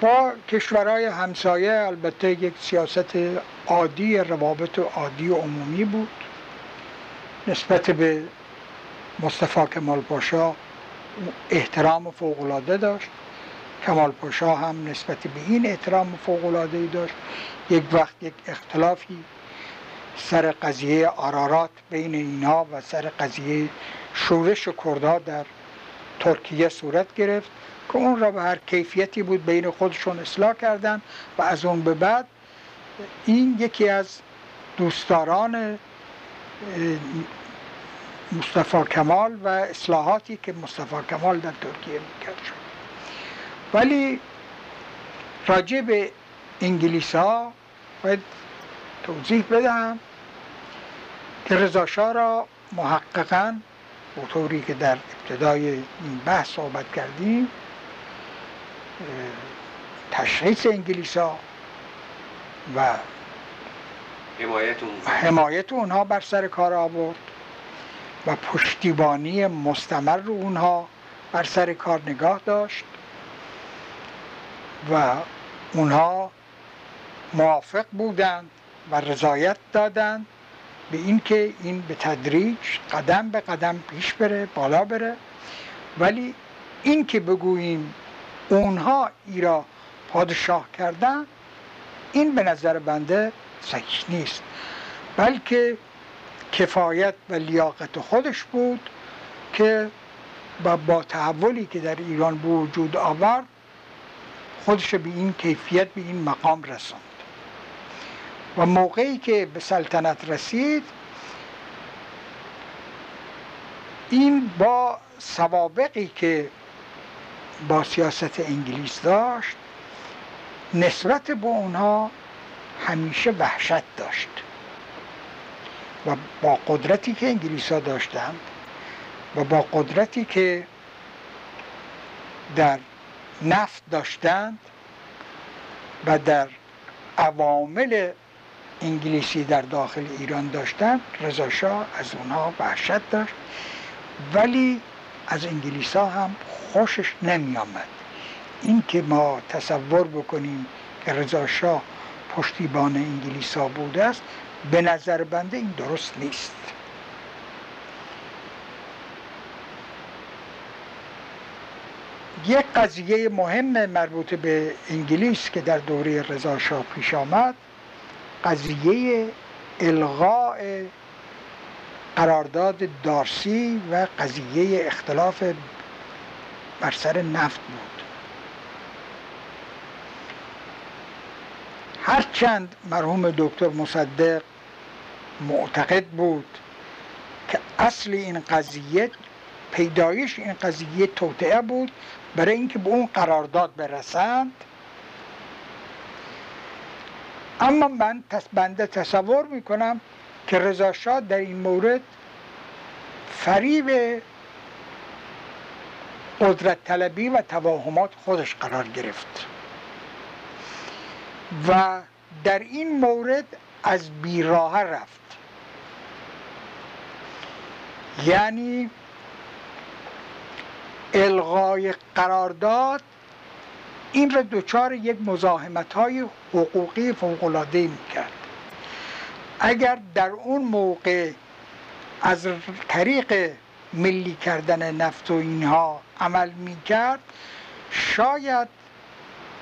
با کشورهای همسایه البته یک سیاست عادی روابط عادی و عمومی بود. نسبت به مصطفی کمال پاشا احترام فوقالعاده داشت. کمال پاشا هم نسبت به این احترام فوقالعاده داشت. یک وقت یک اختلافی سر قضیه آرارات بین اینها و سر قضیه شورش کردها در ترکیه صورت گرفت. که اون را به هر کیفیتی بود بین خودشون اصلاح کردن و از اون به بعد این یکی از دوستداران مصطفی کمال و اصلاحاتی که مصطفی کمال در ترکیه می‌کرد شد. ولی راجع به انگلیس ها باید توضیح بدهم که رضاشاه را محققا به که در ابتدای این بحث صحبت کردیم تشخیص انگلیس ها و حمایت اونها بر سر کار آورد و پشتیبانی مستمر رو اونها بر سر کار نگاه داشت و اونها موافق بودند و رضایت دادند به اینکه این به تدریج قدم به قدم پیش بره بالا بره. ولی این که بگوییم اونها ای را پادشاه کردن. این به نظر بنده صحیح نیست بلکه کفایت و لیاقت خودش بود که با, با تحولی که در ایران به وجود آورد خودش به این کیفیت به این مقام رساند. و موقعی که به سلطنت رسید این با سوابقی که با سیاست انگلیس داشت نسبت به اونها همیشه وحشت داشت. و با قدرتی که انگلیس ها داشتند و با قدرتی که در نفت داشتند و در عوامل انگلیسی در داخل ایران داشتن رضا از اونها وحشت داشت. ولی از انگلیس ها هم خوشش نمی آمد این که ما تصور بکنیم که رضا شاه پشتیبان انگلیس ها بوده است به نظر بنده این درست نیست. یک قضیه مهم مربوط به انگلیس که در دوره رضا شاه پیش آمد قضیه الغاء قرارداد دارسی و قضیه اختلاف بر سر نفت بود. هرچند مرحوم دکتر مصدق معتقد بود که اصل این قضیه پیدایش این قضیه توطعه بود برای اینکه به اون قرارداد برسند. اما من بنده تصور می‌کنم که رضا در این مورد فریب قدرت طلبی و تواهمات خودش قرار گرفت. و در این مورد از بیراه رفت. یعنی الغای قرارداد این را دچار یک مزاحمت های حقوقی فوقلاده می کرد اگر در اون موقع از طریق ملی کردن نفت و اینها عمل می کرد شاید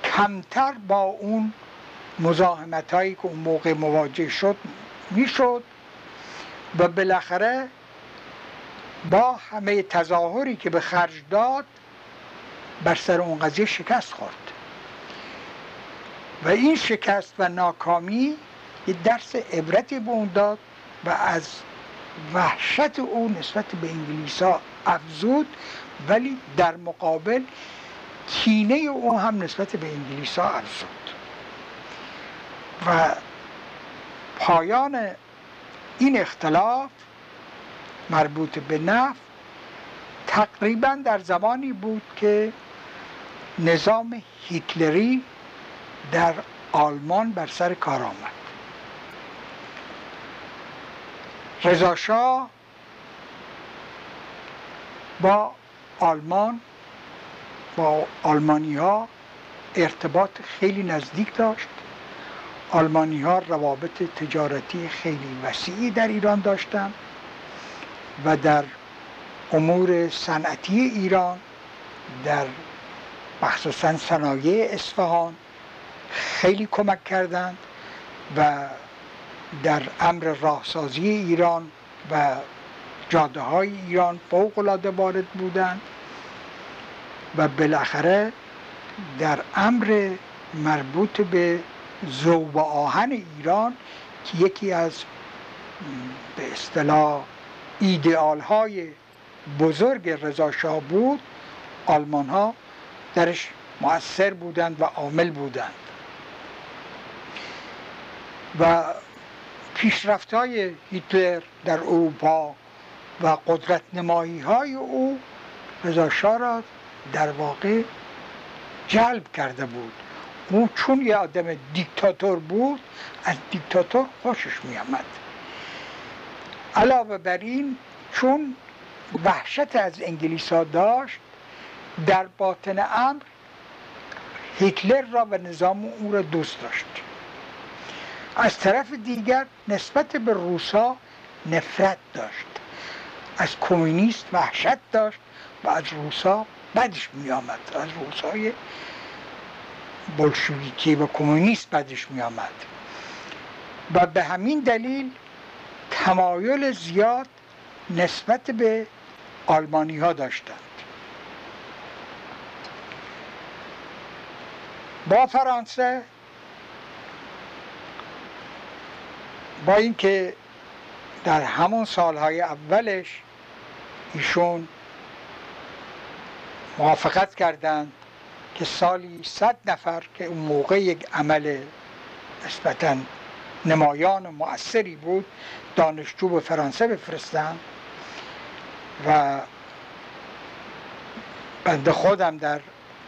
کمتر با اون مزاحمت هایی که اون موقع مواجه شد می‌شد و بالاخره با همه تظاهری که به خرج داد بر سر اون قضیه شکست خورد. و این شکست و ناکامی یه درس عبرتی به اون داد و از وحشت او نسبت به انگلیس ها افزود ولی در مقابل کینه او هم نسبت به انگلیس ها افزود. و پایان این اختلاف مربوط به نفت تقریبا در زمانی بود که نظام هیتلری در آلمان بر سر کار آمد. رضاشاه با آلمان با آلمانی ها ارتباط خیلی نزدیک داشت. آلمانی ها روابط تجارتی خیلی وسیعی در ایران داشتند و در امور صنعتی ایران در مخصوصا صنایع اصفهان خیلی کمک کردند و در امر راهسازی ایران و جاده های ایران فوق العاده وارد بودند و بالاخره در امر مربوط به زوب آهن ایران که یکی از به اصطلاح ایدئال های بزرگ رضا شاه بود آلمان ها درش مؤثر بودند و عامل بودند. و پیشرفت های هیتلر در اروپا و قدرت نمایی های او رضا را در واقع جلب کرده بود. او چون یه آدم دیکتاتور بود از دیکتاتور خوشش می آمد علاوه بر این چون وحشت از انگلیس ها داشت در باطن امر هیتلر را و نظام او را دوست داشت. از طرف دیگر نسبت به روسا نفرت داشت. از کمونیست وحشت داشت و از روسا بدش می آمد از روسای بلشویکی و کمونیست بدش می آمد و به همین دلیل تمایل زیاد نسبت به آلمانی ها داشتند. با فرانسه با اینکه در همون سالهای اولش ایشون موافقت کردند که سالی صد نفر که اون موقع یک عمل نسبتا نمایان و مؤثری بود دانشجو به فرانسه بفرستن و بنده خودم در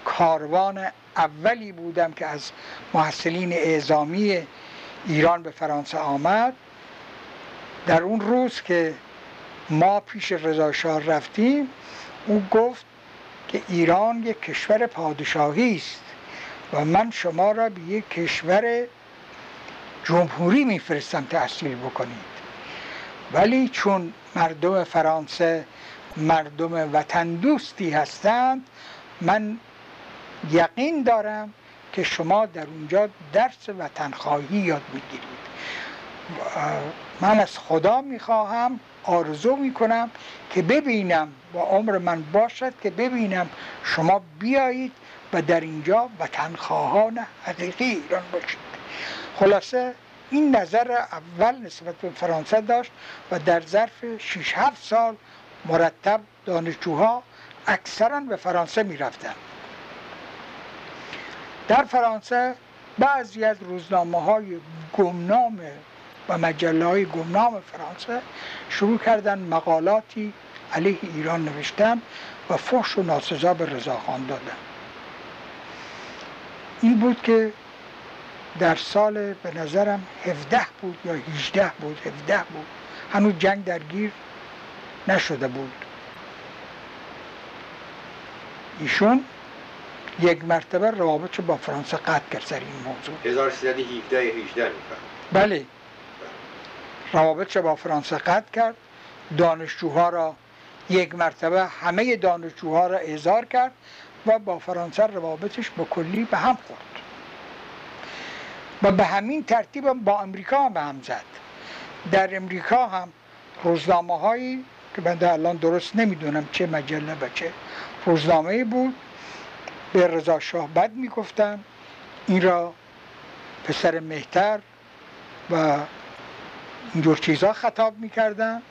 کاروان اولی بودم که از محصلین اعزامی ایران به فرانسه آمد. در اون روز که ما پیش رضا رفتیم او گفت که ایران یک کشور پادشاهی است و من شما را به یک کشور جمهوری میفرستم تحصیل بکنید. ولی چون مردم فرانسه مردم وطن دوستی هستند من یقین دارم که شما در اونجا درس وطنخواهی یاد می‌گیرید من از خدا می‌خواهم آرزو می‌کنم که ببینم با عمر من باشد که ببینم شما بیایید و در اینجا وطنخواهان حقیقی ایران باشید خلاصه این نظر اول نسبت به فرانسه داشت و در ظرف 6 7 سال مرتب دانشجوها اکثرا به فرانسه می رفتن. در فرانسه بعضی از روزنامه های گمنام و مجله های گمنام فرانسه شروع کردن مقالاتی علیه ایران نوشتن و فحش و ناسزا به رضاخان دادن. این بود که در سال به نظرم 17 بود یا 18 بود 17 بود. هنوز جنگ درگیر نشده بود. ایشون یک مرتبه روابط با فرانسه قطع کرد سر این موضوع. 1317 18 بله. روابط با فرانسه قطع کرد. دانشجوها را یک مرتبه همه دانشجوها را اعزار کرد و با فرانسه روابطش به کلی به هم خورد. و به همین ترتیب با امریکا هم به هم زد. در امریکا هم روزنامه هایی که من الان درست نمی‌دونم چه مجله و چه روزنامه بود به رضا شاه بد می‌گفتن این را پسر مهتر و اینجور چیزها خطاب می‌کردن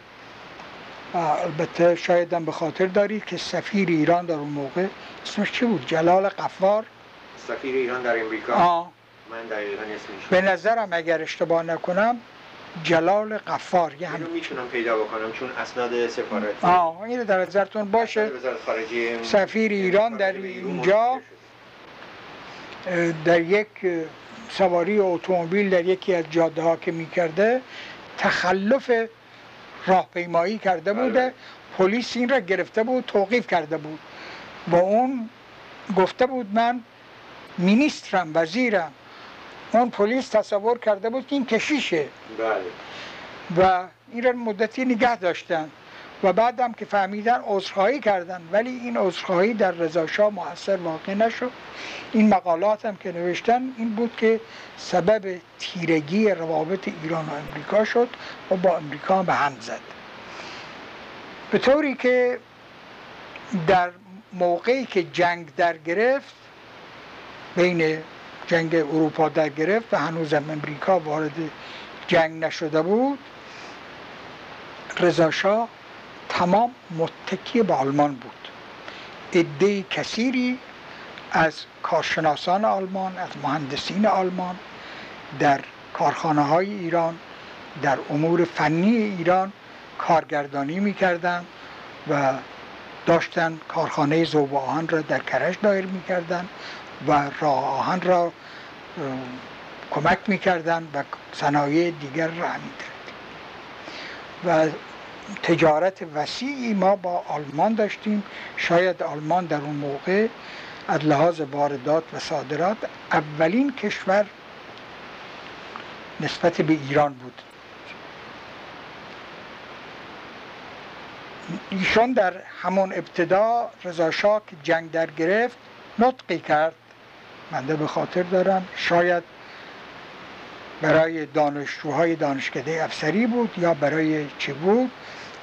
و البته شاید به خاطر دارید که سفیر ایران در اون موقع اسمش چی بود؟ جلال قفار سفیر ایران در امریکا آه. من دقیقا اسمش به نظرم اگر اشتباه نکنم جلال قفار یه هم می‌تونم پیدا بکنم چون اسناد سفارتی آه این در نظرتون باشه. سفیر ایران در اینجا در یک سواری اتومبیل در یکی از جاده ها که می‌کرده تخلف راهپیمایی کرده بوده. بله. پلیس این را گرفته بود توقیف کرده بود. با اون گفته بود من مینیسترم وزیرم. اون پلیس تصور کرده بود که این کشیشه. بله. و این را مدتی نگه داشتن. و بعدم که فهمیدن عذرخواهی کردن. ولی این عذرخواهی در رضاشاه موثر واقع نشد. این مقالات هم که نوشتن این بود که سبب تیرگی روابط ایران و امریکا شد و با امریکا به هم زد. به طوری که در موقعی که جنگ در گرفت بین جنگ اروپا در گرفت و هنوزم امریکا وارد جنگ نشده بود. رضاشاه تمام متکی به آلمان بود. عده کثیری از کارشناسان آلمان از مهندسین آلمان در کارخانه های ایران در امور فنی ایران کارگردانی می‌کردند و داشتن کارخانه زوب آهن را در کرج دایر می‌کردند. و راه آهن را کمک می‌کردن و صنایع دیگر را و تجارت وسیعی ما با آلمان داشتیم. شاید آلمان در اون موقع از لحاظ واردات و صادرات اولین کشور نسبت به ایران بود. ایشون در همون ابتدا رضا که جنگ در گرفت نطقی کرد. منده به خاطر دارم. شاید برای دانشجوهای دانشکده افسری بود یا برای چی بود؟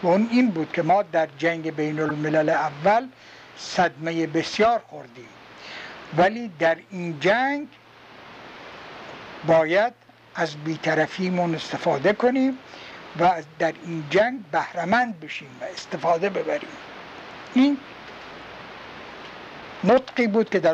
و اون این بود که ما در جنگ بین الملل اول صدمه بسیار خوردیم. ولی در این جنگ باید از بیطرفیمون استفاده کنیم و در این جنگ بهرمند بشیم و استفاده ببریم. این نطقی بود که در